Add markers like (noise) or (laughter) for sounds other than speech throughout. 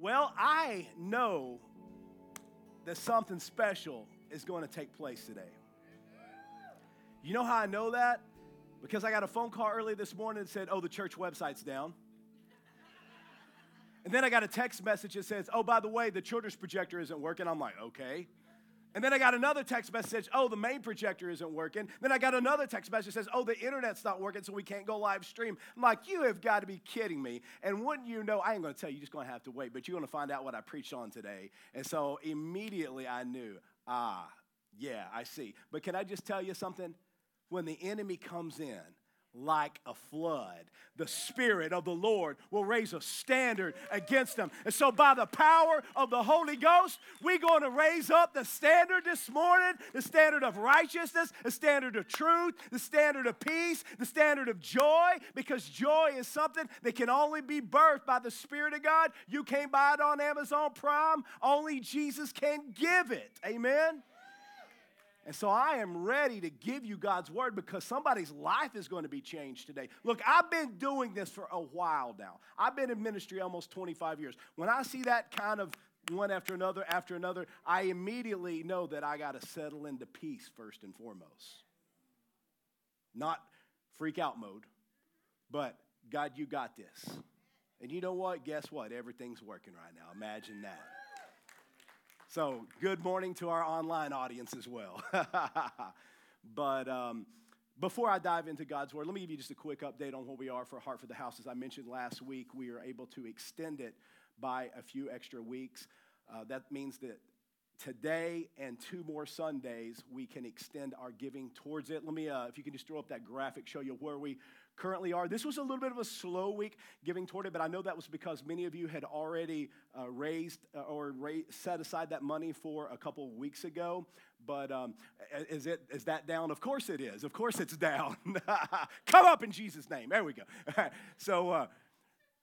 Well, I know that something special is going to take place today. You know how I know that? Because I got a phone call early this morning that said, oh, the church website's down. And then I got a text message that says, oh, by the way, the children's projector isn't working. I'm like, okay. And then I got another text message, oh, the main projector isn't working. Then I got another text message that says, oh, the internet's not working, so we can't go live stream. I'm like, you have got to be kidding me. And wouldn't you know, I ain't going to tell you, you're just going to have to wait, but you're going to find out what I preached on today. And so immediately I knew, ah, yeah, I see. But can I just tell you something? When the enemy comes in, like a flood. The Spirit of the Lord will raise a standard against them. And so, by the power of the Holy Ghost, we're going to raise up the standard this morning the standard of righteousness, the standard of truth, the standard of peace, the standard of joy, because joy is something that can only be birthed by the Spirit of God. You can't buy it on Amazon Prime, only Jesus can give it. Amen. And so I am ready to give you God's word because somebody's life is going to be changed today. Look, I've been doing this for a while now. I've been in ministry almost 25 years. When I see that kind of one after another after another, I immediately know that I got to settle into peace first and foremost. Not freak out mode, but God, you got this. And you know what? Guess what? Everything's working right now. Imagine that. So, good morning to our online audience as well. (laughs) but um, before I dive into God's Word, let me give you just a quick update on what we are for Heart for the House. As I mentioned last week, we are able to extend it by a few extra weeks. Uh, that means that today and two more Sundays, we can extend our giving towards it. Let me, uh, if you can just throw up that graphic, show you where we currently are. This was a little bit of a slow week giving toward it, but I know that was because many of you had already uh, raised uh, or ra- set aside that money for a couple weeks ago. But um, is, it, is that down? Of course it is. Of course it's (laughs) down. (laughs) Come up in Jesus' name. There we go. (laughs) so, uh,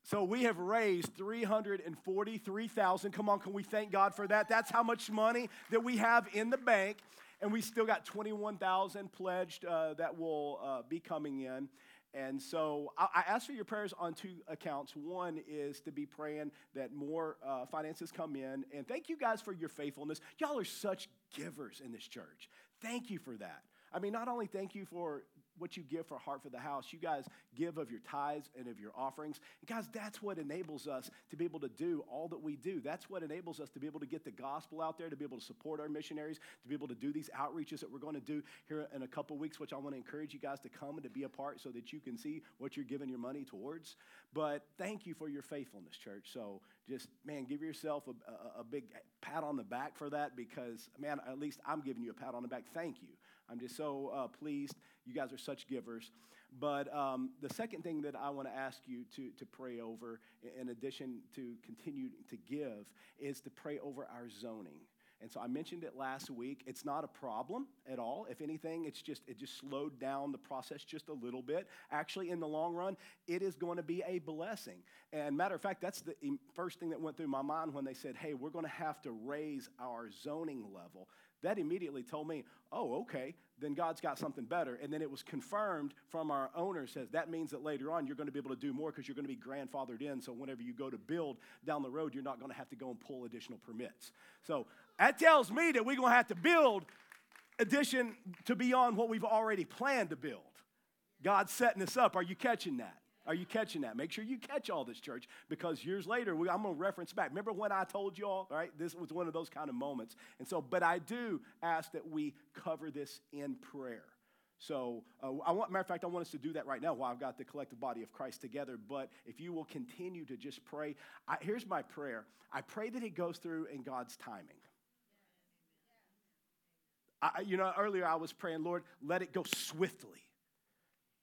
so we have raised 343,000. Come on, can we thank God for that? That's how much money that we have in the bank. And we still got 21,000 pledged uh, that will uh, be coming in. And so I ask for your prayers on two accounts. One is to be praying that more uh, finances come in. And thank you guys for your faithfulness. Y'all are such givers in this church. Thank you for that. I mean, not only thank you for what you give for Heart for the House. You guys give of your tithes and of your offerings. And guys, that's what enables us to be able to do all that we do. That's what enables us to be able to get the gospel out there, to be able to support our missionaries, to be able to do these outreaches that we're going to do here in a couple weeks, which I want to encourage you guys to come and to be a part so that you can see what you're giving your money towards. But thank you for your faithfulness, church. So just, man, give yourself a, a, a big pat on the back for that because, man, at least I'm giving you a pat on the back. Thank you. I'm just so uh, pleased. You guys are such givers. But um, the second thing that I want to ask you to, to pray over, in addition to continue to give, is to pray over our zoning. And so I mentioned it last week. It's not a problem at all. If anything, it's just it just slowed down the process just a little bit. Actually, in the long run, it is going to be a blessing. And matter of fact, that's the first thing that went through my mind when they said, "Hey, we're going to have to raise our zoning level." That immediately told me, oh, okay, then God's got something better. And then it was confirmed from our owner says that means that later on you're going to be able to do more because you're going to be grandfathered in. So whenever you go to build down the road, you're not going to have to go and pull additional permits. So that tells me that we're going to have to build addition to beyond what we've already planned to build. God's setting us up. Are you catching that? Are you catching that? Make sure you catch all this, church, because years later, we, I'm going to reference back. Remember when I told you all, right? This was one of those kind of moments. And so, but I do ask that we cover this in prayer. So, uh, I want, matter of fact, I want us to do that right now while I've got the collective body of Christ together. But if you will continue to just pray, I, here's my prayer I pray that it goes through in God's timing. I, you know, earlier I was praying, Lord, let it go swiftly.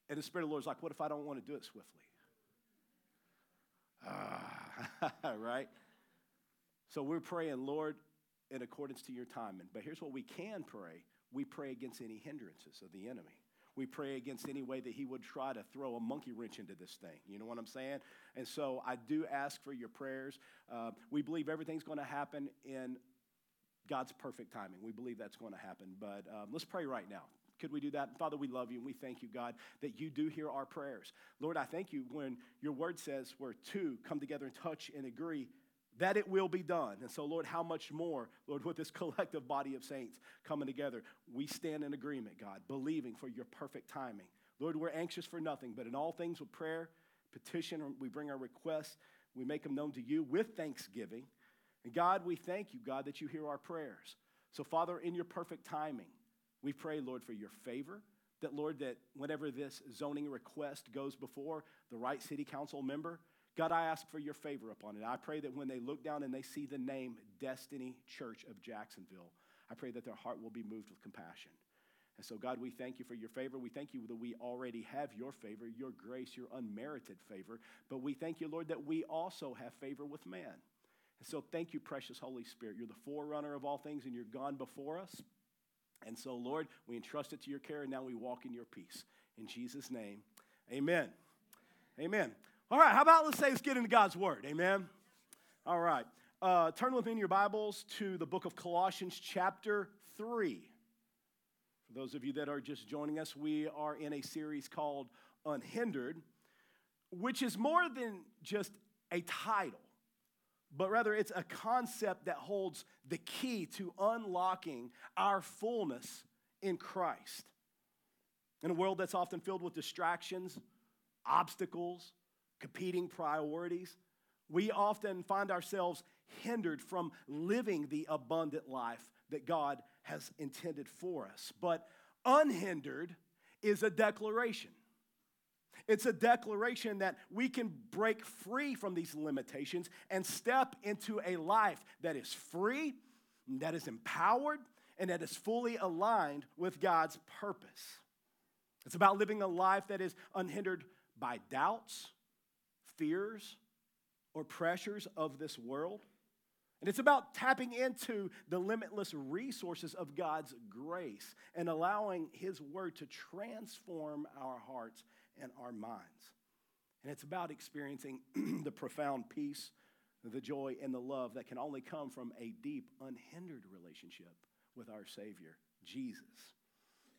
And the Spirit of the Lord is like, what if I don't want to do it swiftly? Ah, (laughs) right? So we're praying, Lord, in accordance to your timing. But here's what we can pray we pray against any hindrances of the enemy. We pray against any way that he would try to throw a monkey wrench into this thing. You know what I'm saying? And so I do ask for your prayers. Uh, we believe everything's going to happen in God's perfect timing. We believe that's going to happen. But um, let's pray right now. Could we do that? Father, we love you and we thank you, God, that you do hear our prayers. Lord, I thank you when your word says where two come together and touch and agree that it will be done. And so, Lord, how much more, Lord, with this (laughs) collective body of saints coming together, we stand in agreement, God, believing for your perfect timing. Lord, we're anxious for nothing, but in all things with prayer, petition, we bring our requests, we make them known to you with thanksgiving. And God, we thank you, God, that you hear our prayers. So, Father, in your perfect timing, we pray, Lord, for your favor. That, Lord, that whenever this zoning request goes before the right city council member, God, I ask for your favor upon it. I pray that when they look down and they see the name Destiny Church of Jacksonville, I pray that their heart will be moved with compassion. And so, God, we thank you for your favor. We thank you that we already have your favor, your grace, your unmerited favor. But we thank you, Lord, that we also have favor with man. And so, thank you, precious Holy Spirit. You're the forerunner of all things, and you're gone before us. And so, Lord, we entrust it to your care, and now we walk in your peace. In Jesus' name, amen. Amen. All right, how about let's say let's get into God's word. Amen. All right. Uh, turn with me in your Bibles to the book of Colossians, chapter 3. For those of you that are just joining us, we are in a series called Unhindered, which is more than just a title, but rather it's a concept that holds the key to unlocking our fullness in Christ. In a world that's often filled with distractions, obstacles, competing priorities, we often find ourselves hindered from living the abundant life that God has intended for us. But unhindered is a declaration. It's a declaration that we can break free from these limitations and step into a life that is free, that is empowered, and that is fully aligned with God's purpose. It's about living a life that is unhindered by doubts, fears or pressures of this world. And it's about tapping into the limitless resources of God's grace and allowing His Word to transform our hearts and our minds. And it's about experiencing (clears throat) the profound peace, the joy, and the love that can only come from a deep, unhindered relationship with our Savior, Jesus.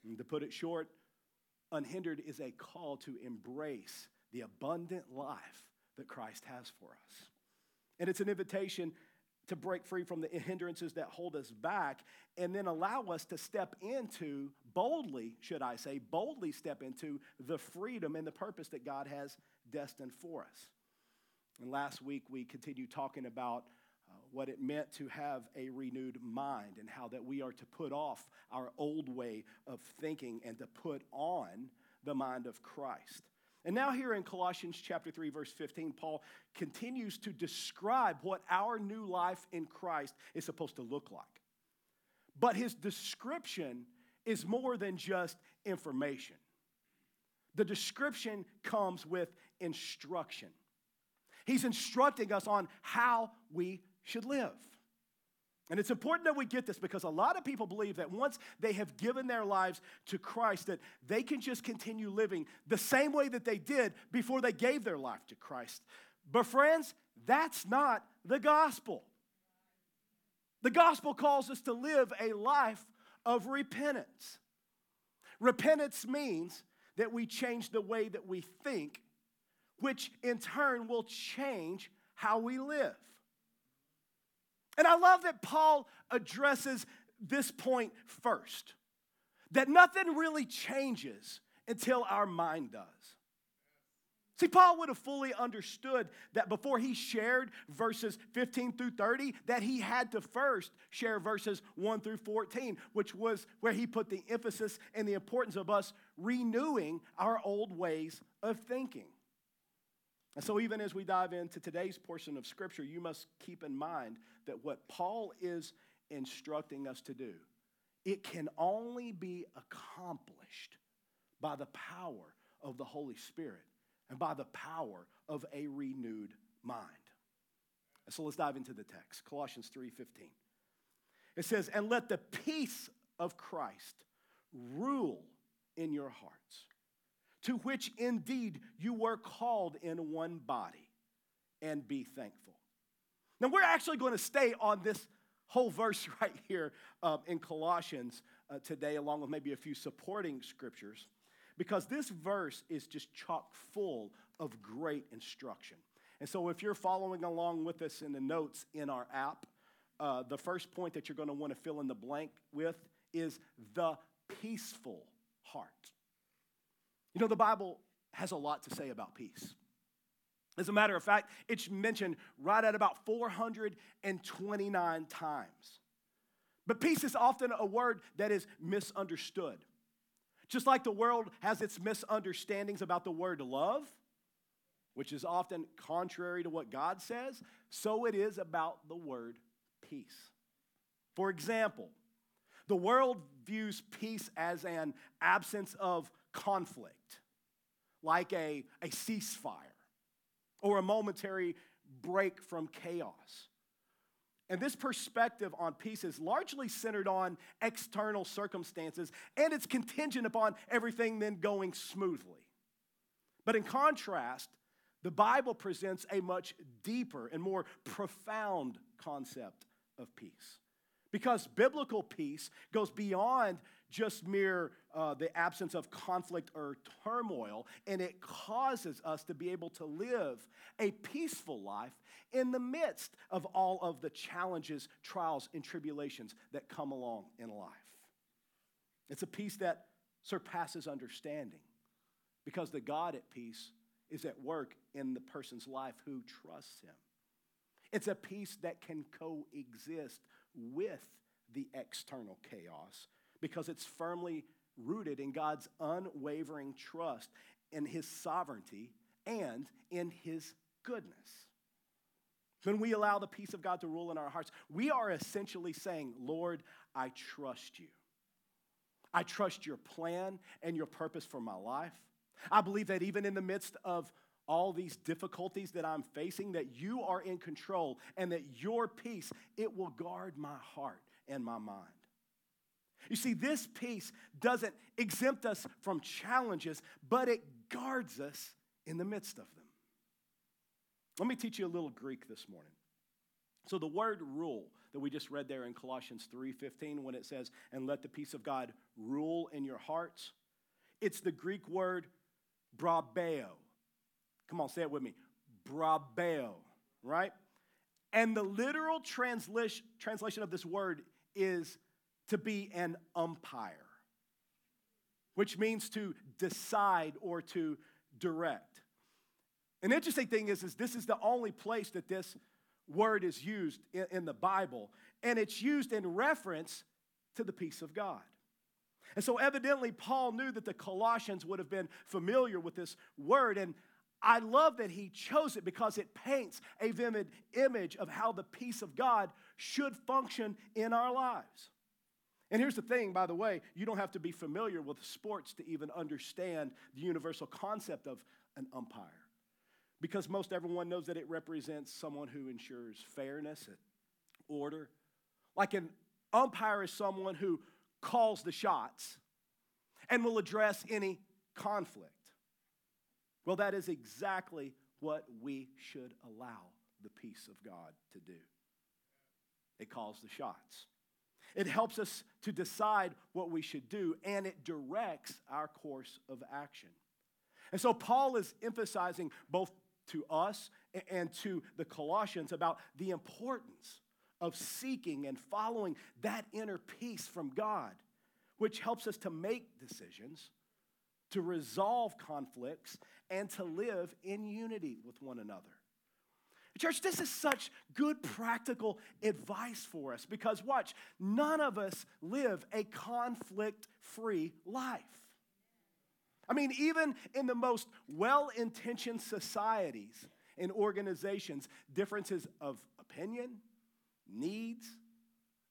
And to put it short, unhindered is a call to embrace the abundant life that Christ has for us. And it's an invitation to break free from the hindrances that hold us back and then allow us to step into, boldly, should I say, boldly step into the freedom and the purpose that God has destined for us. And last week we continued talking about uh, what it meant to have a renewed mind and how that we are to put off our old way of thinking and to put on the mind of Christ. And now, here in Colossians chapter 3, verse 15, Paul continues to describe what our new life in Christ is supposed to look like. But his description is more than just information, the description comes with instruction. He's instructing us on how we should live. And it's important that we get this because a lot of people believe that once they have given their lives to Christ that they can just continue living the same way that they did before they gave their life to Christ. But friends, that's not the gospel. The gospel calls us to live a life of repentance. Repentance means that we change the way that we think, which in turn will change how we live. And I love that Paul addresses this point first that nothing really changes until our mind does. See, Paul would have fully understood that before he shared verses 15 through 30, that he had to first share verses 1 through 14, which was where he put the emphasis and the importance of us renewing our old ways of thinking. And so, even as we dive into today's portion of Scripture, you must keep in mind that what Paul is instructing us to do, it can only be accomplished by the power of the Holy Spirit and by the power of a renewed mind. And so let's dive into the text. Colossians 3:15. It says, "And let the peace of Christ rule in your hearts." To which indeed you were called in one body, and be thankful. Now, we're actually going to stay on this whole verse (laughs) right here uh, in Colossians uh, today, along with maybe a few supporting scriptures, because this verse is just chock full of great instruction. And so, if you're following along with us in the notes in our app, uh, the first point that you're going to want to fill in the blank with is the peaceful heart. You know, the Bible has a lot to say about peace. As a matter of fact, it's mentioned right at about 429 times. But peace is often a word that is misunderstood. Just like the world has its misunderstandings about the word love, which is often contrary to what God says, so it is about the word peace. For example, the world views peace as an absence of conflict, like a, a ceasefire or a momentary break from chaos. And this perspective on peace is largely centered on external circumstances and it's contingent upon everything then going smoothly. But in contrast, the Bible presents a much deeper and more profound concept of peace. Because biblical peace goes beyond just mere uh, the absence of conflict or turmoil, and it causes us to be able to live a peaceful life in the midst of all of the challenges, trials, and tribulations that come along in life. It's a peace that surpasses understanding because the God at peace is at work in the person's life who trusts him. It's a peace that can coexist with the external chaos because it's firmly rooted in God's unwavering trust in his sovereignty and in his goodness. When we allow the peace of God to rule in our hearts, we are essentially saying, Lord, I trust you. I trust your plan and your purpose for my life. I believe that even in the midst of all these difficulties that I'm facing, that you are in control and that your peace, it will guard my heart and my mind. You see, this peace doesn't exempt us from challenges, but it guards us in the midst of them. Let me teach you a little Greek this morning. So the word rule that we just read there in Colossians 3:15 when it says and let the peace of God rule in your hearts, it's the Greek word brabeo. Come on, say it with me. Brabeo, right? And the literal translation, translation of this word is to be an umpire, which means to decide or to direct. An interesting thing is, is this is the only place that this word is used in, in the Bible, and it's used in reference to the peace of God. And so, evidently, Paul knew that the Colossians would have been familiar with this word. And I love that he chose it because it paints a vivid image of how the peace of God should function in our lives. And here's the thing, by the way, you don't have to be familiar with sports to even understand the universal concept of an umpire. Because most everyone knows that it represents someone who ensures fairness and order. Like an umpire is someone who calls the shots and will address any conflict. Well, that is exactly what we should allow the peace of God to do. It calls the shots. It helps us to decide what we should do, and it directs our course of action. And so, Paul is emphasizing both to us and to the Colossians about the importance of seeking and following that inner peace from God, which helps us to make decisions, to resolve conflicts, and to live in unity with one another. Church, this is such good practical advice for us because, watch, none of us live a conflict free life. I mean, even in the most well intentioned societies and organizations, differences of opinion, needs,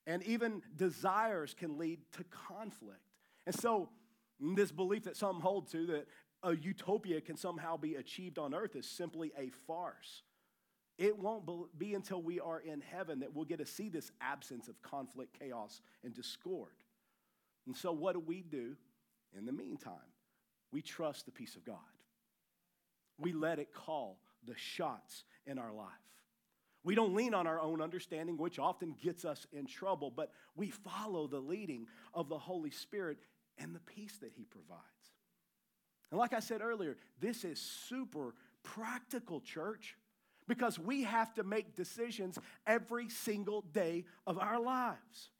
and even desires can lead to conflict. And so, this belief that some hold to that a utopia can somehow be achieved on earth is simply a farce. It won't be until we are in heaven that we'll get to see this absence of conflict, chaos, and discord. And so, what do we do in the meantime? We trust the peace of God. We let it call the shots in our life. We don't lean on our own understanding, which often gets us in trouble, but we follow the leading of the Holy Spirit and the peace that He provides. And like I said earlier, this is super practical, church. Because we have to make decisions every single day of our lives.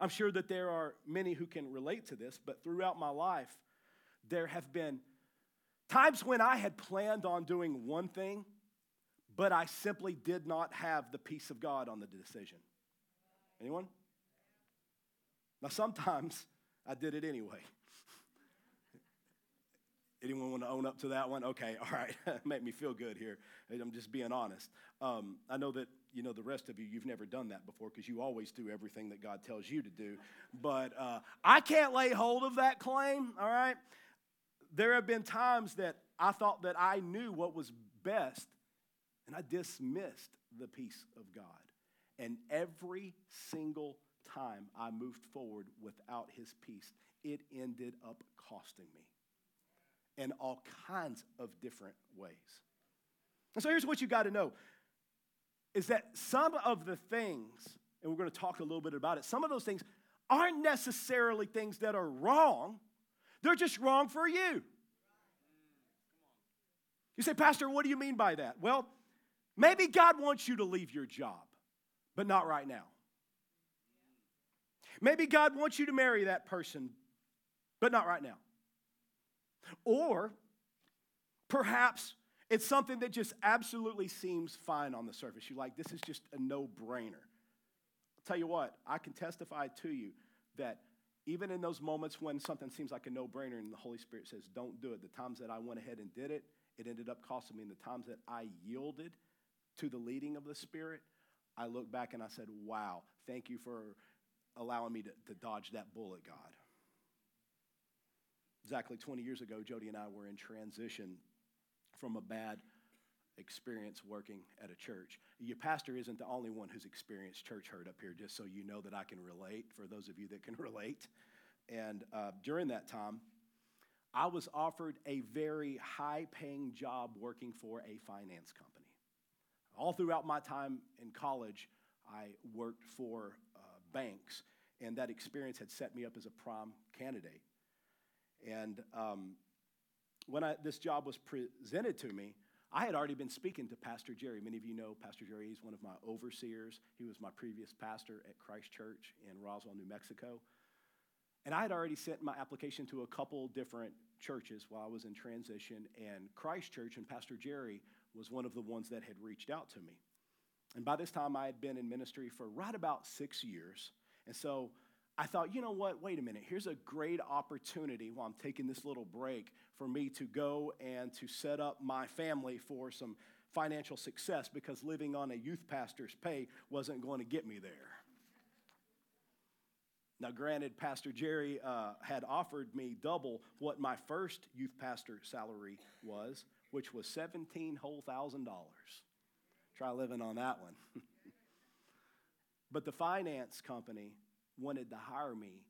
I'm sure that there are many who can relate to this, but throughout my life, there have been times when I had planned on doing one thing, but I simply did not have the peace of God on the decision. Anyone? Now, sometimes I did it anyway. Anyone want to own up to that one? Okay, (laughs) all right. (laughs) Make me feel good here. I'm just being honest. Um, I know that you know the rest of you. You've never done that before because you always do everything that God tells you to do. But uh, I can't lay hold of that claim. All right. There have been times that I thought that I knew what was best, and I dismissed the peace of God. And every single time I moved forward without His peace, it ended up costing me in all kinds of different ways. And so here's what you got to know is that some of the things, and we're going to talk a little bit about it, some of those things aren't necessarily things that are wrong, they're just wrong for you. You say, Pastor, what do you mean by that? Well, maybe God wants you to leave your job, but not right now. Maybe God wants you to marry that person, but not right now. Or perhaps it's something that just absolutely seems fine on the surface. You're like, this is just a no brainer. I'll tell you what, I can testify to you that even in those moments when something seems like a no brainer and the Holy Spirit says, don't do it, the times that I went ahead and did it, it ended up costing me. And the times that I yielded to the leading of the Spirit, I look back and I said, wow, thank you for allowing me to, to dodge that bullet, God. Exactly 20 years ago, Jody and I were in transition from a bad experience working at a church. Your pastor isn't the only one who's experienced church hurt up here, just so you know that I can relate, for those of you that can (laughs) relate. And uh, during that time, I was offered a very high paying job working for a finance company. All throughout my time in college, I worked for uh, banks, and that experience had set me up as a prime candidate. And um, when I, this job was presented to me, I had already been speaking to Pastor Jerry. Many of you know Pastor Jerry. He's one of my overseers. He was my previous pastor at Christ Church in Roswell, New Mexico. And I had already sent my application to a couple different churches while I was in transition. And Christ Church and Pastor Jerry was one of the ones that had reached out to me. And by this time, I had been in ministry for right about six years. And so I thought, you know what? Wait a minute. Here's a great opportunity while I'm taking this little break for me to go and to set up my family for some financial success because living on a youth pastor's pay wasn't going to get me there. Now, granted, Pastor Jerry uh, had offered me double what my first youth pastor salary was, which was seventeen whole thousand dollars. Try living on that one. (laughs) but the finance company wanted to hire me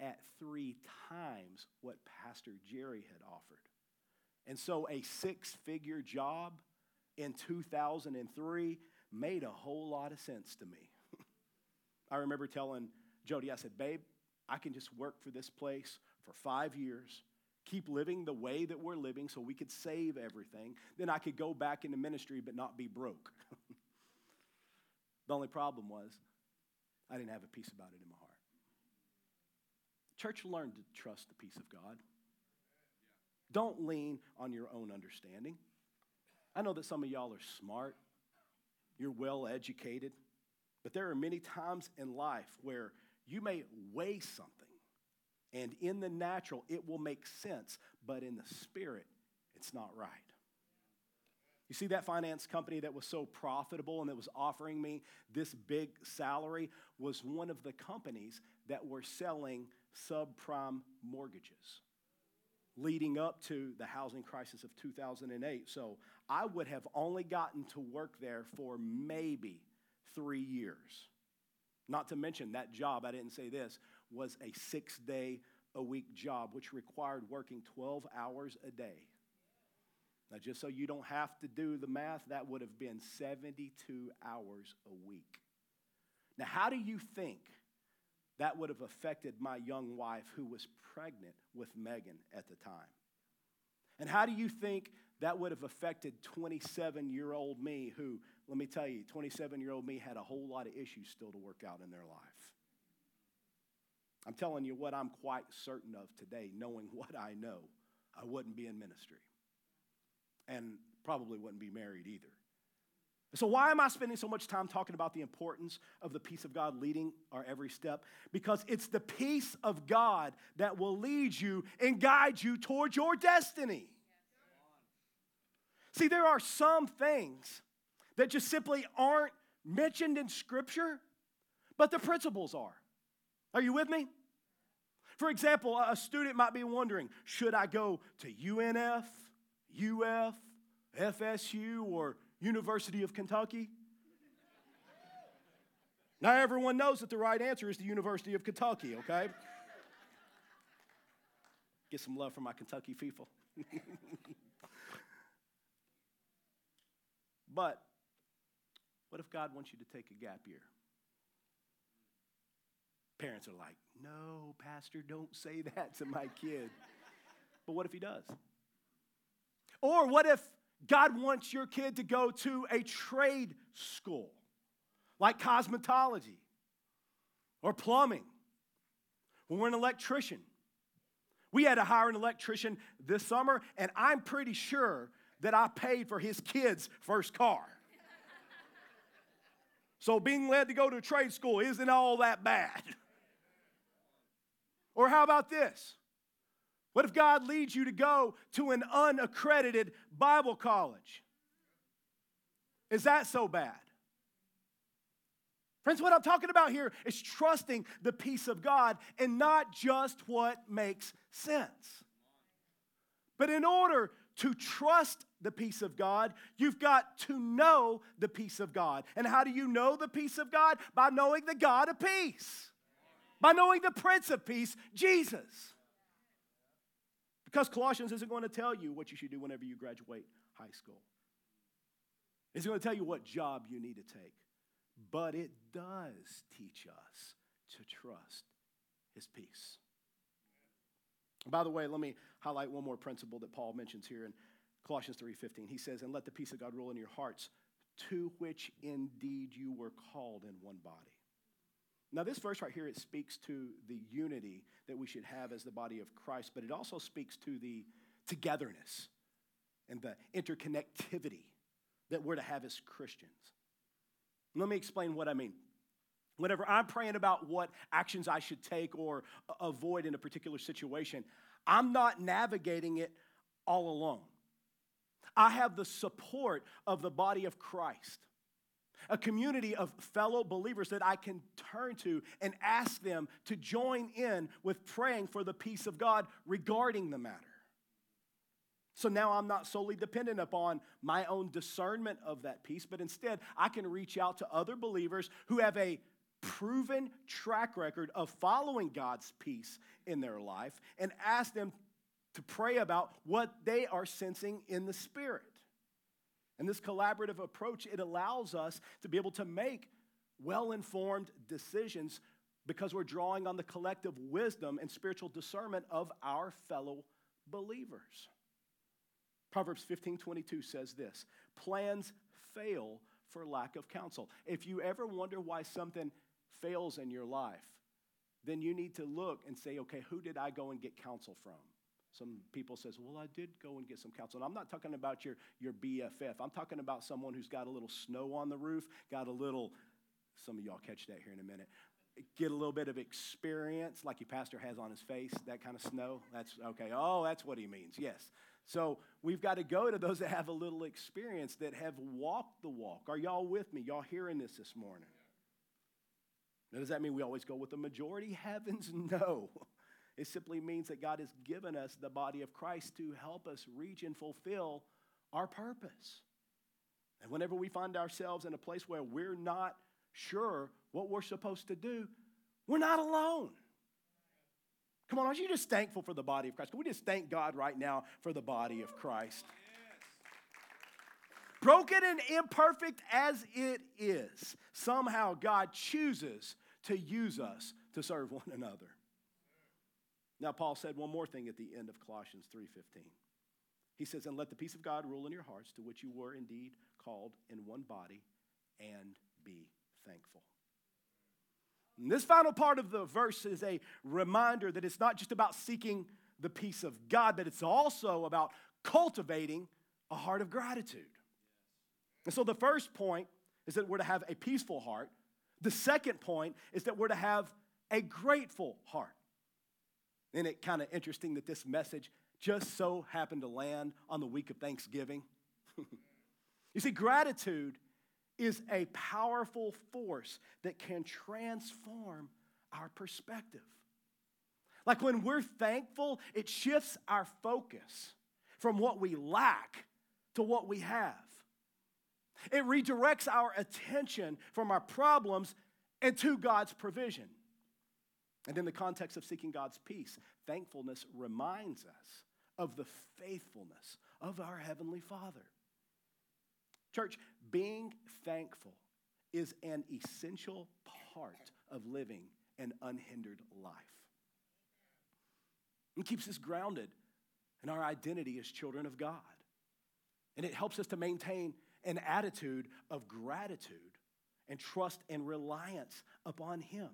at three times what Pastor Jerry had offered. And so a six figure job in 2003 made a whole lot of sense to me. (laughs) I remember telling Jody, I said, Babe, I can just work for this place for five years, keep living the way that we're living so we could save everything. Then I could go back into ministry but not be broke. (laughs) the only problem was I didn't have a peace about it in my heart. Church, learn to trust the peace of God. Don't lean on your own understanding. I know that some of y'all are smart, you're well educated, but there are many times in life where you may weigh something, and in the natural, it will make sense, but in the spirit, it's not right. You see, that finance company that was so profitable and that was offering me this big salary was one of the companies that were selling subprime mortgages leading up to the housing crisis of 2008. So I would have only gotten to work there for maybe three years. Not to mention that job, I didn't say this, was a six day a week job, which required working 12 hours a day. Now, just so you don't have to do the math, that would have been 72 hours a week. Now, how do you think that would have affected my young wife who was pregnant with Megan at the time. And how do you think that would have affected 27 year old me, who, let me tell you, 27 year old me had a whole lot of issues still to work out in their life. I'm telling you what I'm quite certain of today, knowing (laughs) what I know, I wouldn't be in ministry and probably wouldn't be married either. So, why am I spending so much time talking about the importance of the peace of God leading our every step? Because it's the peace of God that will lead you and guide you towards your destiny. See, there are some things that just simply aren't mentioned in Scripture, but the principles are. Are you with me? For example, a student might be wondering should I go to UNF, UF, FSU, or University of Kentucky? Now, everyone knows that the right answer is the University of Kentucky, okay? Get some love from my Kentucky people. (laughs) but what if God wants you to take a gap year? Parents are like, no, Pastor, don't say that to my kid. but what if he does? Or what if God wants your kid to go to a trade school like cosmetology or plumbing. We're an electrician, we had to hire an electrician this summer, and I'm pretty sure that I paid for his kid's first car. (laughs) so being led to go to trade school isn't all that bad. (laughs) Or how about this? What if God leads you to go to an unaccredited Bible college? Is that so bad? Friends, what I'm talking about here is trusting the peace of God and not just what makes sense. But in order to trust the peace of God, you've got to know the peace of God. And how do you know the peace of God? By knowing the God of peace, by knowing the Prince of Peace, Jesus. Because Colossians isn't going to tell you what you should do whenever you graduate high school. It's going to tell you what job you need to take. But it does teach us to trust his peace. By the way, let me highlight one more principle that Paul mentions here in Colossians 3:15. He says, "And let the peace of God rule in your hearts, to which indeed you were called in one body." Now, this verse right here, it speaks to the unity that we should have as the body of Christ, but it also speaks to the togetherness and the interconnectivity that we're to have as Christians. Let me explain what I mean. Whenever I'm praying about what actions I should take or avoid in a particular situation, I'm not navigating it all alone. I have the support of the body of Christ a community of fellow believers that I can turn to and ask them to join in with praying for the peace of God regarding the matter. So now I'm not solely dependent upon my own discernment of that peace, but instead I can reach out to other believers who have a proven track record of following God's peace in their life and ask them to pray about what they are sensing in the Spirit. And this collaborative approach, it allows us to be able to make well informed decisions because we're drawing on the collective wisdom and spiritual discernment of our fellow believers. Proverbs 15 22 says this plans fail for lack of counsel. If you ever wonder why something fails in your life, then you need to look and say, okay, who did I go and get counsel from? Some people says, well, I did go and get some counsel. And I'm not talking about your, your BFF. I'm talking about someone who's got a little snow on the roof, got a little, some of y'all catch that here in a minute, get a little bit of experience like your pastor has on his face, that kind of snow. That's okay. Oh, that's what he means. Yes. So we've got to go to those that have a little experience, that have walked the walk. Are y'all with me? Y'all hearing this this morning? Now, does that mean we always go with the majority? (laughs) Heavens, no. It simply means that God has given us the body of Christ to help us reach and fulfill our purpose. And whenever we find ourselves in a place where we're not sure what we're supposed to do, we're not alone. Come on, aren't you just thankful for the body of Christ? Can we just thank God right now for the body of Christ? Broken and imperfect as it is, somehow God chooses to use us to serve one another. Now Paul said one more thing at the end of Colossians 3:15. He says, And let the peace of God rule in your hearts, to which you were indeed called in one body, and be thankful. And this final part of the verse is a reminder that it's not just about seeking the peace of God, but it's also about cultivating a heart of gratitude. And so the first point is that we're to have a peaceful heart. The second point is that we're to have a grateful heart. Isn't it kind of interesting that this message just so happened to land on the week of Thanksgiving? (laughs) you see, gratitude is a powerful force that can transform our perspective. Like when we're thankful, it shifts our focus from what we lack to what we have. It redirects our attention from our problems and to God's provision. And in the context of seeking God's peace, thankfulness reminds us of the faithfulness of our Heavenly Father. Church, being thankful is an essential part of living an unhindered life. It keeps us grounded in our identity as children of God. And it helps us to maintain an attitude of gratitude and trust and reliance upon Him.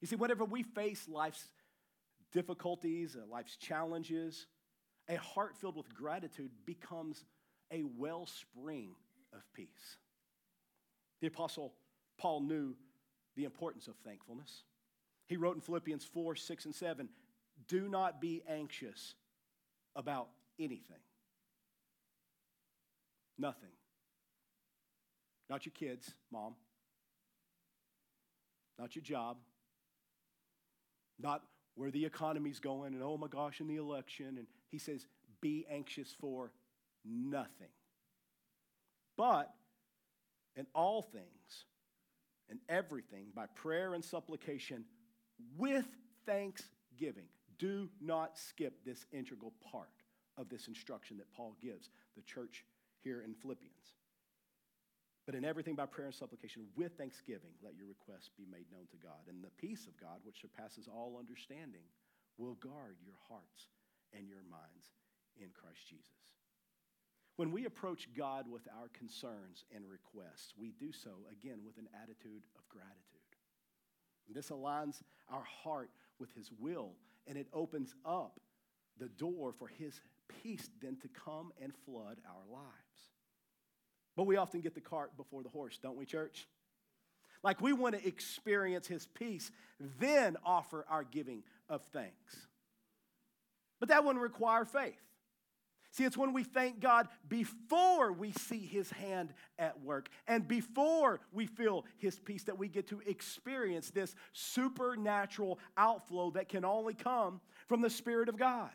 You see, whenever we face life's difficulties, uh, life's challenges, a heart filled with gratitude becomes a wellspring of peace. The Apostle Paul knew the importance of thankfulness. He wrote in Philippians 4 6 and 7 Do not be anxious about anything. Nothing. Not your kids, mom. Not your job not where the economy's going and oh my gosh, in the election. And he says, be anxious for nothing. But in all things and everything, by prayer and supplication, with thanksgiving. Do not skip this integral part of this instruction that Paul gives the church here in Philippians. But in everything by prayer and supplication, with thanksgiving, let your requests be made known to God. And the peace of God, which surpasses all understanding, will guard your hearts and your minds in Christ Jesus. When we approach God with our concerns and requests, we do so again with an attitude of gratitude. This aligns our heart with His will, and it opens up the door for His peace then to come and flood our lives. But we often get the cart before the horse, don't we, church? Like we want to experience his peace, then offer our giving of thanks. But that wouldn't require faith. See, it's when we thank God before we see his hand at work and before we feel his peace that we get to experience this supernatural outflow that can only come from the Spirit of God.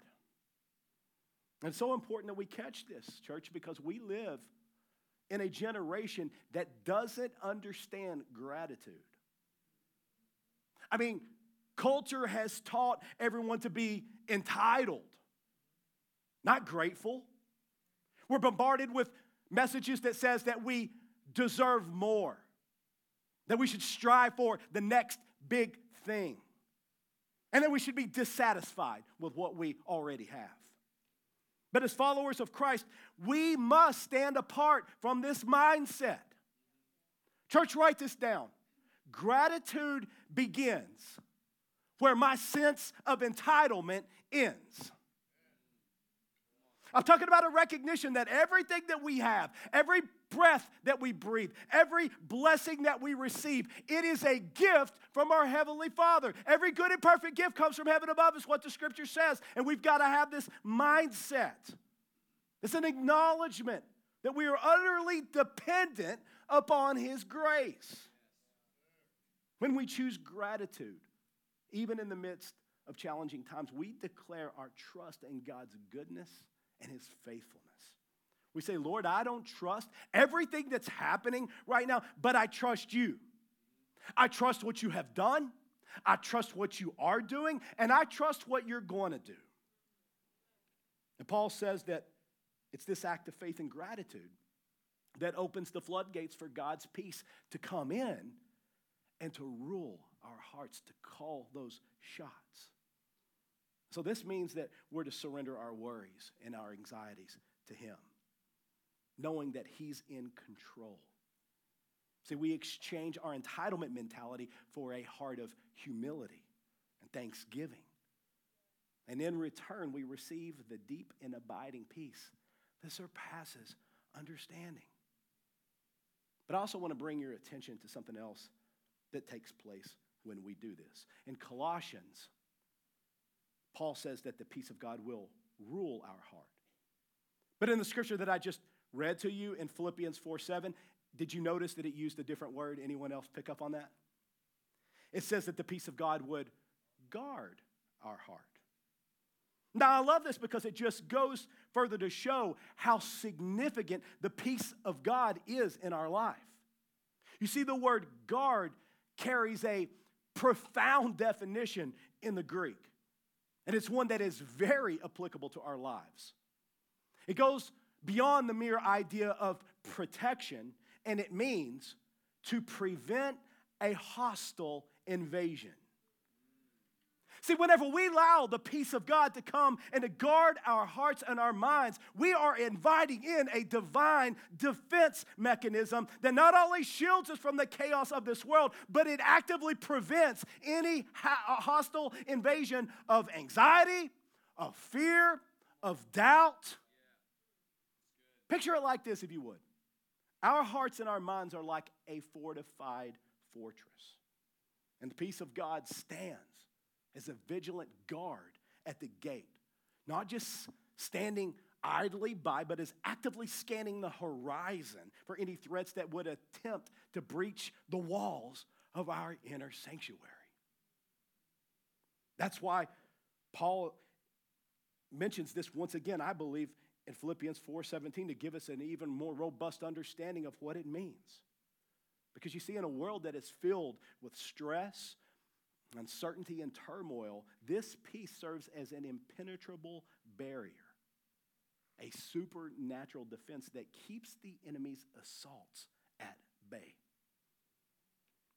And it's so important that we catch this, church, because we live in a generation that doesn't understand gratitude. I mean, culture has taught everyone to be entitled, not grateful. We're bombarded with messages that says that we deserve more, that we should strive for the next big thing, and that we should be dissatisfied with what we already have. But as followers of Christ, we must stand apart from this mindset. Church, write this down. Gratitude begins where my sense of entitlement ends. I'm talking about a recognition that everything that we have, every breath that we breathe, every blessing that we receive, it is a gift from our Heavenly Father. Every good and perfect gift comes from heaven above, is what the scripture says. And we've got to have this mindset. It's an acknowledgement that we are utterly dependent upon His grace. When we choose gratitude, even in the midst of challenging times, we declare our trust in God's goodness and His faithfulness. We say, Lord, I don't trust everything that's happening right now, but I trust you. I trust what you have done, I trust what you are doing, and I trust what you're going to do. And Paul says that it's this act of faith and gratitude that opens the floodgates for God's peace to come in and to rule our hearts, to call those shots. So this means that we're to surrender our worries and our anxieties to Him, knowing that He's in control. See, we exchange our entitlement mentality for a heart of humility and thanksgiving. And in return, we receive the deep and abiding peace that surpasses understanding. But I also want to bring your attention to something else that takes place when we do this. In Colossians, Paul says that the peace of God will rule our heart. But in the scripture that I just read to you in Philippians 4 7, did you notice that it used a different word? Anyone else pick up on that? It says that the peace of God would guard our heart. Now, I love this because it just goes further to show how significant the peace of God is in our life. You see, the word guard carries a profound definition in the Greek, and it's one that is very applicable to our lives. It goes beyond the mere idea of protection, and it means to prevent a hostile invasion. See, whenever we allow the peace of God to come and to guard our hearts and our minds, we are inviting in a divine defense mechanism that not only shields us from the chaos of this world, but it actively prevents any uh, hostile invasion of anxiety, of fear, of doubt. Picture it like this, if you would. Our hearts and our minds are like a fortified fortress, and the peace of God stands as a vigilant guard at the gate, not just standing idly by, but is actively scanning the horizon for any threats that would attempt to breach the walls of our inner sanctuary. That's why Paul mentions this once again, I believe, in Philippians 4:17 to give us an even more robust understanding of what it means. Because you see, in a world that is filled with stress, uncertainty, and turmoil, this peace serves as an impenetrable barrier, a supernatural defense that keeps the enemy's assaults at bay.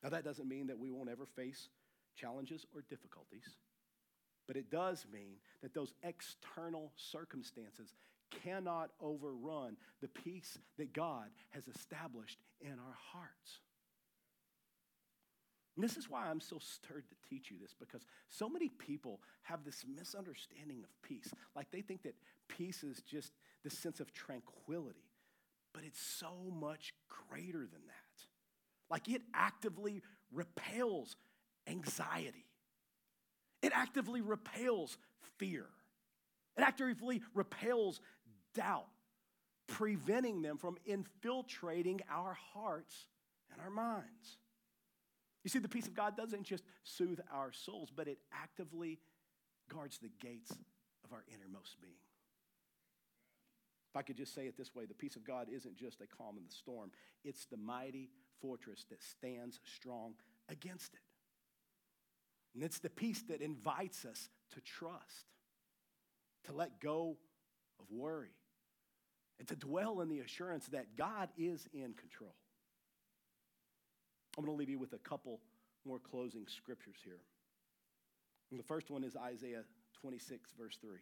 Now, that doesn't mean that we won't ever face challenges or difficulties, but it does mean that those external circumstances cannot overrun the peace that God has established in our hearts. This is why I'm so stirred to teach you this because so many people have this misunderstanding of peace. Like they think that peace is just this sense of tranquility, but it's so much greater than that. Like it actively repels anxiety, it actively repels fear, it actively repels doubt, preventing them from infiltrating our hearts and our minds. You see, the peace of God doesn't just soothe our souls, but it actively guards the gates of our innermost being. If I could just say it this way the peace of God isn't just a calm in the storm, it's the mighty fortress that stands strong against it. And it's the peace that invites us to trust, to let go of worry, and to dwell in the assurance that God is in control. I'm going to leave you with a couple more closing scriptures here. And the first one is Isaiah 26, verse 3,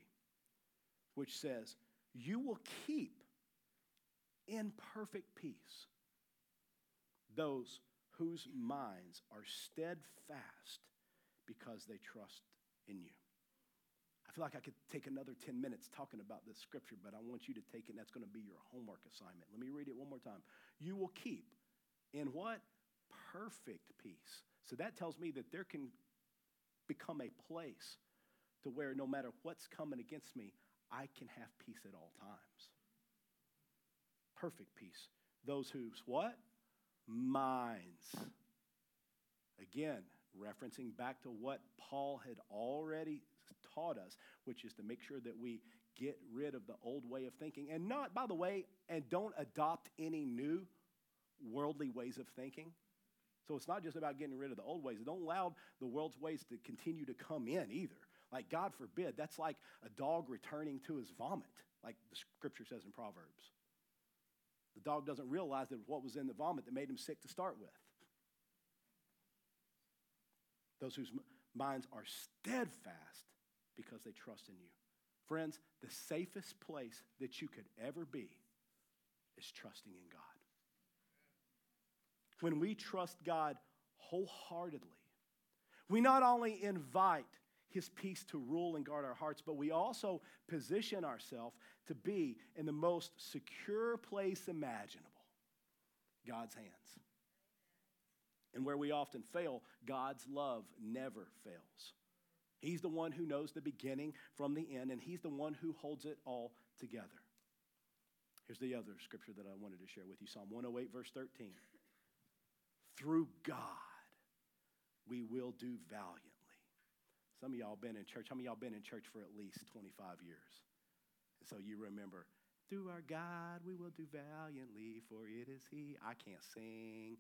which says, You will keep in perfect peace those whose minds are steadfast because they trust in you. I feel like I could take another 10 minutes talking about this scripture, but I want you to take it, and that's going to be your homework assignment. Let me read it one more time. You will keep in what? Perfect peace. So that tells me that there can become a place to where no matter what's coming against me, I can have peace at all times. Perfect peace. Those whose what? Minds. Again, referencing back to what Paul had already taught us, which is to make sure that we get rid of the old way of thinking. And not, by the way, and don't adopt any new worldly ways of thinking. So it's not just about getting rid of the old ways. Don't allow the world's ways to continue to come in either. Like, God forbid, that's like a dog returning to his vomit, like the scripture says in Proverbs. The dog doesn't realize that what was in the vomit that made him sick to start with. Those whose minds are steadfast because they trust in you. Friends, the safest place that you could ever be is trusting in God. When we trust God wholeheartedly, we not only invite his peace to rule and guard our hearts, but we also position ourselves to be in the most secure place imaginable God's hands. And where we often fail, God's love never fails. He's the one who knows the beginning from the end, and He's the one who holds it all together. Here's the other scripture that I wanted to share with you Psalm 108, verse 13. Through God, we will do valiantly. Some of y'all been in church. How many y'all been in church for at least 25 years? And so you remember, through our God, we will do valiantly, for it is He. I can't sing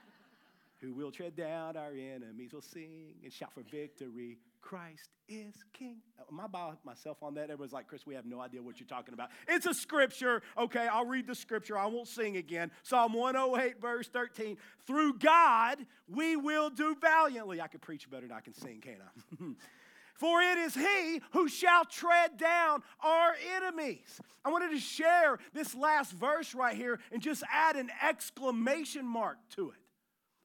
(laughs) who will tread down our enemies, will sing and shout for victory. Christ is King. Am I by myself on that? Everyone's like, Chris, we have no idea what you're talking about. It's a scripture. Okay, I'll read the scripture. I won't sing again. Psalm 108, verse 13. Through God, we will do valiantly. I can preach better than I can sing, can't I? (laughs) For it is he who shall tread down our enemies. I wanted to share this last verse right here and just add an exclamation mark to it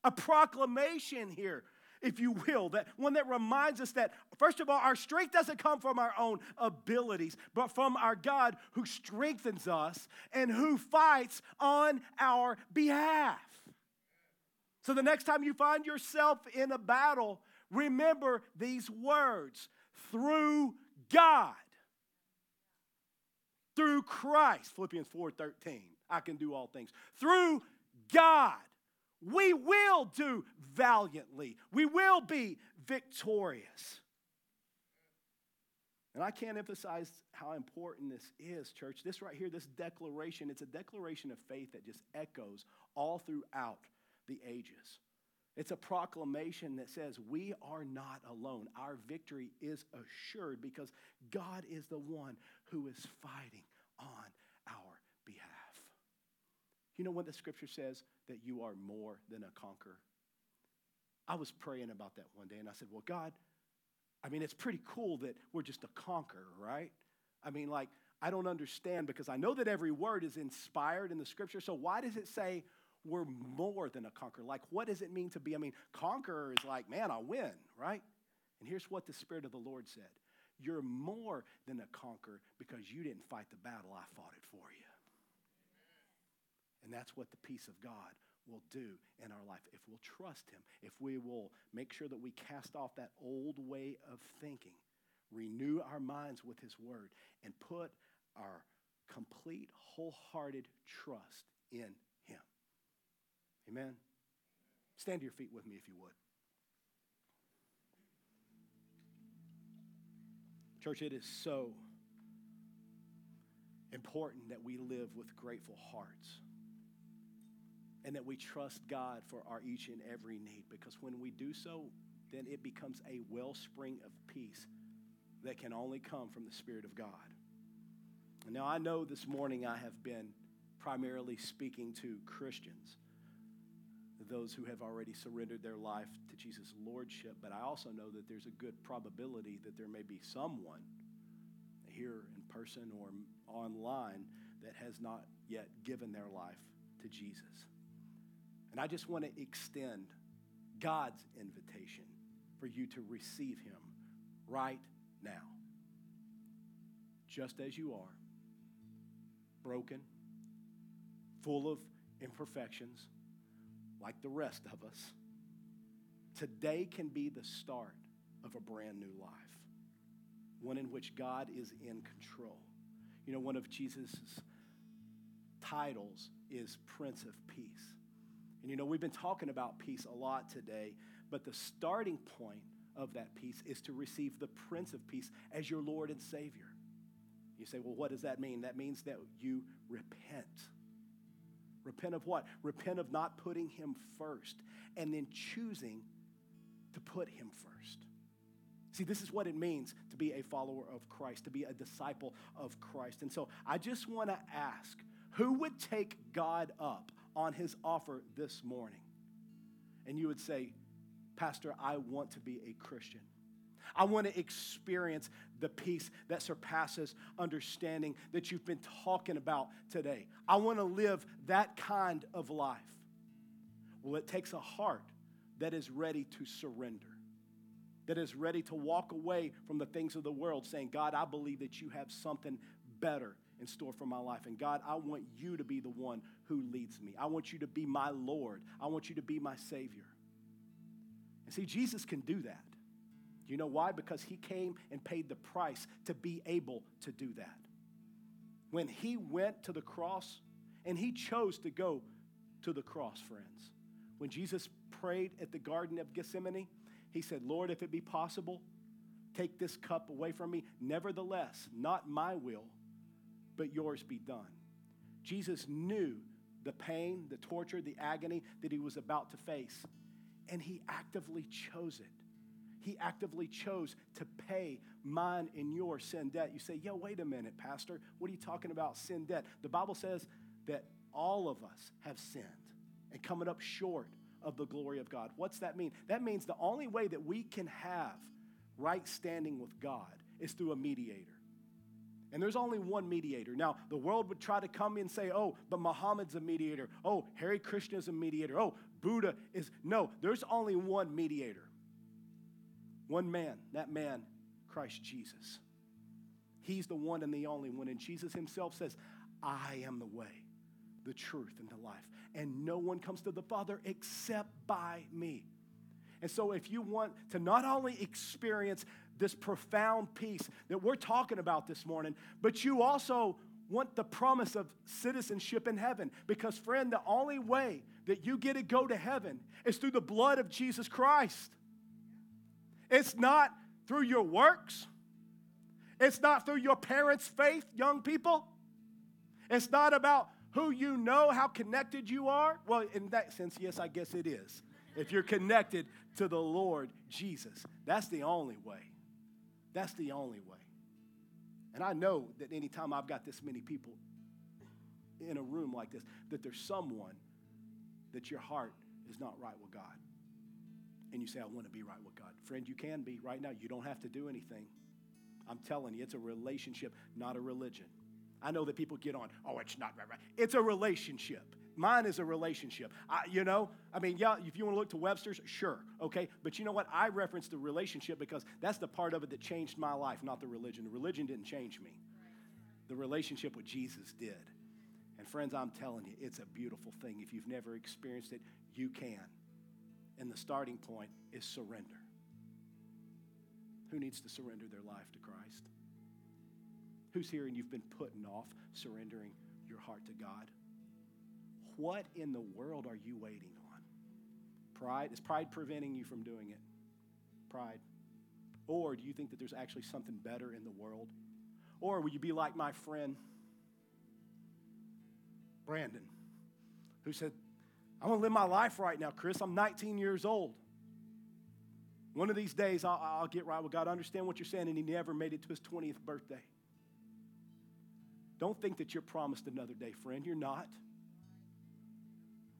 a proclamation here, if you will, that one that reminds us that, first of all, our strength doesn't come from our own abilities, but from our God who strengthens us and who fights on our behalf. So the next time you find yourself in a battle, remember these words through God. Through Christ, Philippians 4:13, I can do all things. Through God we will do valiantly. We will be victorious. And I can't emphasize how important this is, church. This right here, this declaration, it's a declaration of faith that just echoes all throughout the ages. It's a proclamation that says we are not alone. Our victory is assured because God is the one who is fighting on. You know what the scripture says? That you are more than a conqueror. I was praying about that one day and I said, Well, God, I mean, it's pretty cool that we're just a conqueror, right? I mean, like, I don't understand because I know that every word is inspired in the scripture. So why does it say we're more than a conqueror? Like, what does it mean to be? I mean, conqueror is like, man, I win, right? And here's what the Spirit of the Lord said You're more than a conqueror because you didn't fight the battle, I fought it for you. And that's what the peace of God will do in our life if we'll trust Him, if we will make sure that we cast off that old way of thinking, renew our minds with His Word, and put our complete, wholehearted trust in Him. Amen? Stand to your feet with me if you would. Church, it is so important that we live with grateful hearts and that we trust God for our each and every need. Because when we do so, then it becomes a wellspring of peace that can only come from the Spirit of God. Now I know this morning I have been primarily speaking to Christians, those who have already surrendered their life to Jesus' Lordship, but I also know that there's a good probability that there may be someone here in person or online that has not yet given their life to Jesus. And I just want to extend God's invitation for you to receive Him right now. Just as you are, broken, full of imperfections, like the rest of us. Today can be the start of a brand new life, one in which God is in control. You know, one of Jesus' titles is Prince of Peace. And you know, we've been talking about peace a lot today, but the starting point of that peace is to receive the Prince of Peace as your Lord and Savior. You say, well, what does that mean? That means that you repent. Repent of what? Repent of not putting Him first and then choosing to put Him first. See, this is what it means to be a follower of Christ, to be a disciple of Christ. And so I just want to ask who would take God up on his offer this morning, and you would say, Pastor, I want to be a Christian. I want to experience the peace that surpasses understanding that you've been talking about today. I want to live that kind of life. Well, it takes a heart that is ready to surrender, that is ready to walk away from the things of the world, saying, God, I believe that you have something better in store for my life. And God, I want you to be the one who leads me. I want you to be my Lord. I want you to be my Savior. And see, Jesus can do that. You know why? Because he came and paid the price to be able to do that. When he went to the cross, and he chose to go to the cross, friends. When Jesus prayed at the Garden of Gethsemane, he said, Lord, if it be possible, take this cup away from me. Nevertheless, not my will, but yours be done. Jesus knew the pain, the torture, the agony that he was about to face, and he actively chose it. He actively chose to pay mine and your sin debt. You say, yo, wait a minute, Pastor. What are you talking about, sin debt? The Bible says that all of us have sinned and coming up short of the glory of God. What's that mean? That means the only way that we can have right standing with God is through a mediator. And there's only one mediator. Now, the world would try to come and say, oh, but Muhammad's a mediator. Oh, Hare Krishna is a mediator. Oh, Buddha is. No, there's only one mediator. One man, that man, Christ Jesus. He's the one and the only one. And Jesus himself says, I am the way, the truth, and the life. And no one comes to the Father except by me. And so, if you want to not only experience this profound peace that we're talking about this morning, but you also want the promise of citizenship in heaven. Because, friend, the only way that you get to go to heaven is through the blood of Jesus Christ. It's not through your works. It's not through your parents' faith, young people. It's not about who you know, how connected you are. Well, in that sense, yes, I guess it is. If you're connected to the Lord Jesus, that's the only way. That's the only way. And I know that anytime I've got this many people in a room like this, that there's someone that your heart is not right with God. And you say, I want to be right with God. Friend, you can be right now. You don't have to do anything. I'm telling you, it's a relationship, not a religion. I know that people get on, oh, it's not right, right. It's a relationship. Mine is a relationship. I, you know, I mean, yeah, if you want to look to Webster's, sure, okay. But you know what? I reference the relationship because that's the part of it that changed my life, not the religion. The religion didn't change me, the relationship with Jesus did. And friends, I'm telling you, it's a beautiful thing. If you've never experienced it, you can. And the starting point is surrender. Who needs to surrender their life to Christ? Who's here and you've been putting off surrendering your heart to God? What in the world are you waiting on? Pride? Is pride preventing you from doing it? Pride. Or do you think that there's actually something better in the world? Or will you be like my friend Brandon, who said, I want to live my life right now, Chris. I'm 19 years old. One of these days, I'll, I'll get right with God. I understand what you're saying, and he never made it to his 20th birthday. Don't think that you're promised another day, friend. You're not.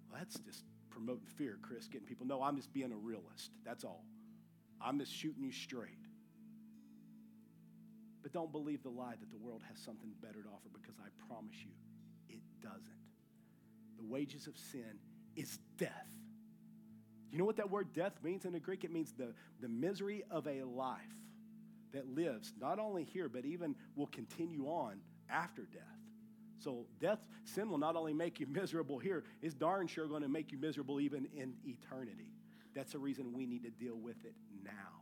Well, that's just promoting fear, Chris, getting people. No, I'm just being a realist. That's all. I'm just shooting you straight. But don't believe the lie that the world has something better to offer because I promise you, it doesn't. The wages of sin is death. You know what that word death means in the Greek? It means the, the misery of a life that lives not only here, but even will continue on after death. So, death, sin will not only make you miserable here, it's darn sure going to make you miserable even in eternity. That's the reason we need to deal with it now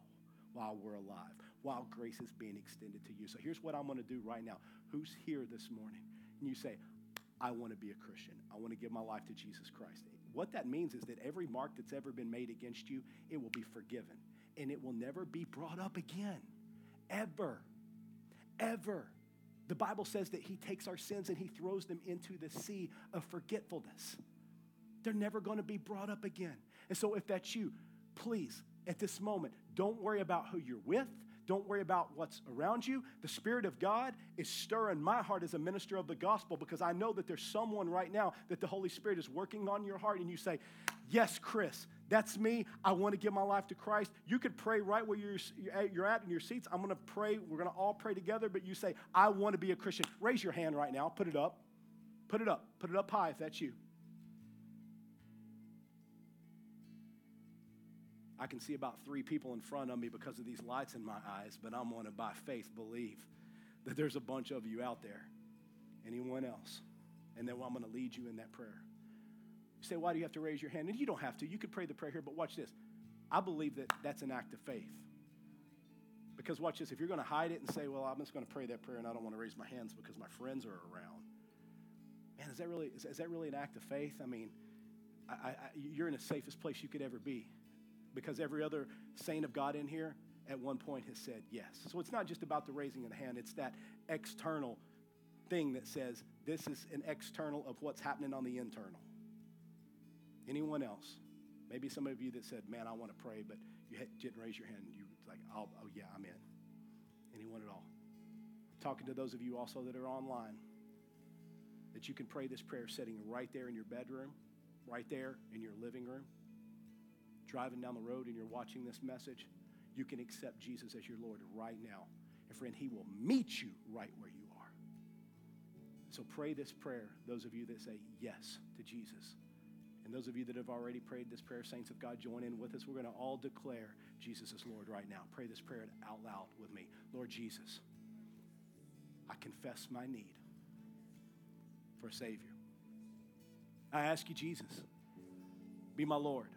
while we're alive, while grace is being extended to you. So, here's what I'm going to do right now. Who's here this morning? And you say, I want to be a Christian. I want to give my life to Jesus Christ. What that means is that every mark that's ever been made against you, it will be forgiven. And it will never be brought up again. Ever. Ever. The Bible says that He takes our sins and He throws them into the sea of forgetfulness. They're never going to be brought up again. And so, if that's you, please, at this moment, don't worry about who you're with. Don't worry about what's around you. The Spirit of God is stirring my heart as a minister of the gospel because I know that there's someone right now that the Holy Spirit is working on your heart, and you say, Yes, Chris, That's me. I want to give my life to Christ. You could pray right where you're, you're at in your seats. I'm going to pray. We're going to all pray together, but you say, I want to be a Christian. Raise your hand right now. Put it up. Put it up. Put it up high if that's you. I can see about three people in front of me because of these lights in my eyes, but I'm going to, by faith, believe that there's a bunch of you out there. Anyone else? And then I'm going to lead you in that prayer. Say, why do you have to raise your hand? And you don't have to. You could pray the prayer here, but watch this. I believe that that's an act of faith. Because watch this. If you're going to hide it and say, well, I'm just going to pray that prayer and I don't want to raise my hands because my friends are around, man, is that really, is, is that really an act of faith? I mean, I, I, you're in the safest place you could ever be because every other saint of God in here at one point has said yes. So it's not just about the raising of the hand, it's that external thing that says this is an external of what's happening on the internal. Anyone else? Maybe some of you that said, man, I want to pray, but you didn't raise your hand. You like, oh, oh yeah, I'm in. Anyone at all? Talking to those of you also that are online that you can pray this prayer sitting right there in your bedroom, right there in your living room, driving down the road and you're watching this message. You can accept Jesus as your Lord right now. And friend, He will meet you right where you are. So pray this prayer, those of you that say yes to Jesus. And those of you that have already prayed this prayer, saints of God, join in with us. We're going to all declare Jesus is Lord right now. Pray this prayer out loud with me. Lord Jesus, I confess my need for a Savior. I ask you, Jesus, be my Lord.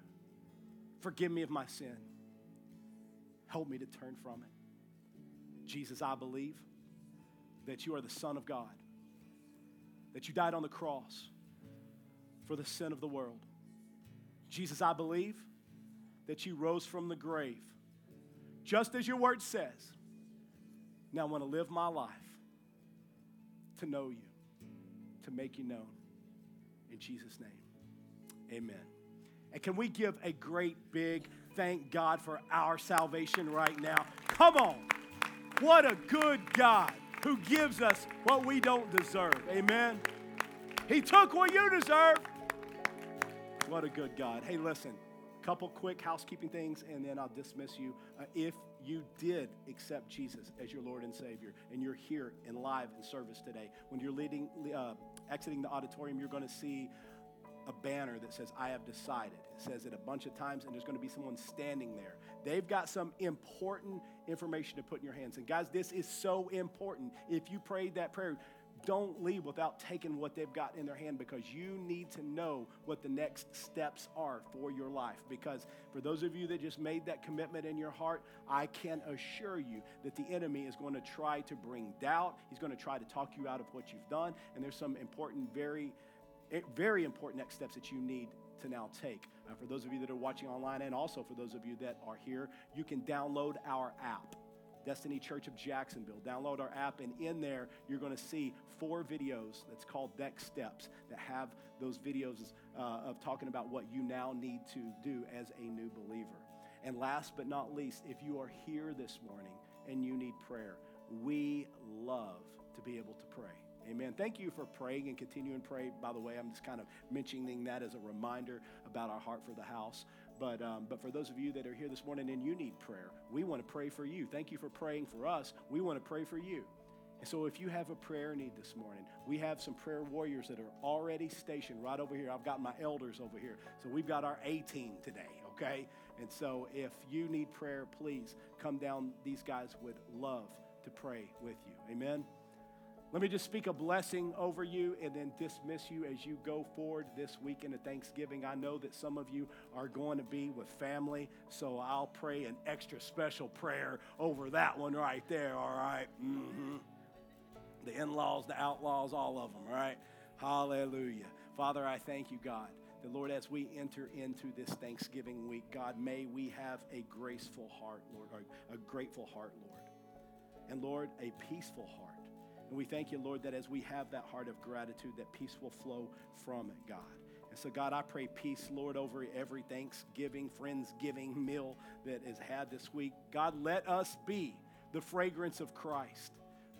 Forgive me of my sin. Help me to turn from it. Jesus, I believe that you are the Son of God, that you died on the cross for the sin of the world. Jesus, I believe that you rose from the grave, just as your word says. Now I want to live my life to know you, to make you known. In Jesus' name, amen. And can we give a great big thank God for our salvation right now? Come on. What a good God who gives us what we don't deserve. Amen. He took what you deserve what a good God. Hey, listen, couple quick housekeeping things, and then I'll dismiss you. Uh, if you did accept Jesus as your Lord and Savior, and you're here in live in service today, when you're leading, uh, exiting the auditorium, you're going to see a banner that says, I have decided. It says it a bunch of times, and there's going to be someone standing there. They've got some important information to put in your hands. And guys, this is so important. If you prayed that prayer, don't leave without taking what they've got in their hand because you need to know what the next steps are for your life. Because for those of you that just made that commitment in your heart, I can assure you that the enemy is going to try to bring doubt. He's going to try to talk you out of what you've done. And there's some important, very, very important next steps that you need to now take. Uh, for those of you that are watching online and also for those of you that are here, you can download our app. Destiny Church of Jacksonville. Download our app, and in there, you're going to see four videos that's called Next Steps that have those videos uh, of talking about what you now need to do as a new believer. And last but not least, if you are here this morning and you need prayer, we love to be able to pray. Amen. Thank you for praying and continuing to pray. By the way, I'm just kind of mentioning that as a reminder about our heart for the house. But, um, but for those of you that are here this morning and you need prayer, we want to pray for you. Thank you for praying for us. We want to pray for you. And so if you have a prayer need this morning, we have some prayer warriors that are already stationed right over here. I've got my elders over here. So we've got our A team today, okay? And so if you need prayer, please come down. These guys would love to pray with you. Amen. Let me just speak a blessing over you and then dismiss you as you go forward this week into Thanksgiving. I know that some of you are going to be with family, so I'll pray an extra special prayer over that one right there, all right? mm-hmm. The in laws, the outlaws, all of them, all right? Hallelujah. Father, I thank you, God. The Lord, as we enter into this Thanksgiving week, God, may we have a graceful heart, Lord, a grateful heart, Lord. And Lord, a peaceful heart and we thank you, Lord, that as we have that heart of gratitude, that peace will flow from it, God. And so, God, I pray peace, Lord, over every Thanksgiving, Friendsgiving meal that is had this week. God, let us be the fragrance of Christ,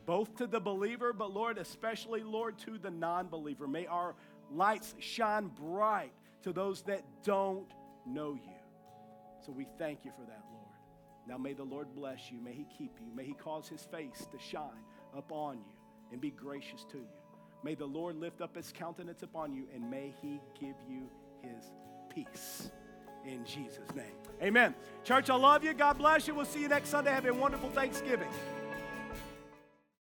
both to the believer, but Lord, especially, Lord, to the non believer. May our lights shine bright to those that don't know you. So we thank you for that, Lord. Now may the Lord bless you. May he keep you. May he cause his face to shine upon you and be gracious to you. May the Lord lift up his countenance upon you and may he give you his peace. In Jesus' name. Amen. Church, I love you. God bless you. We'll see you next Sunday. Have a wonderful Thanksgiving.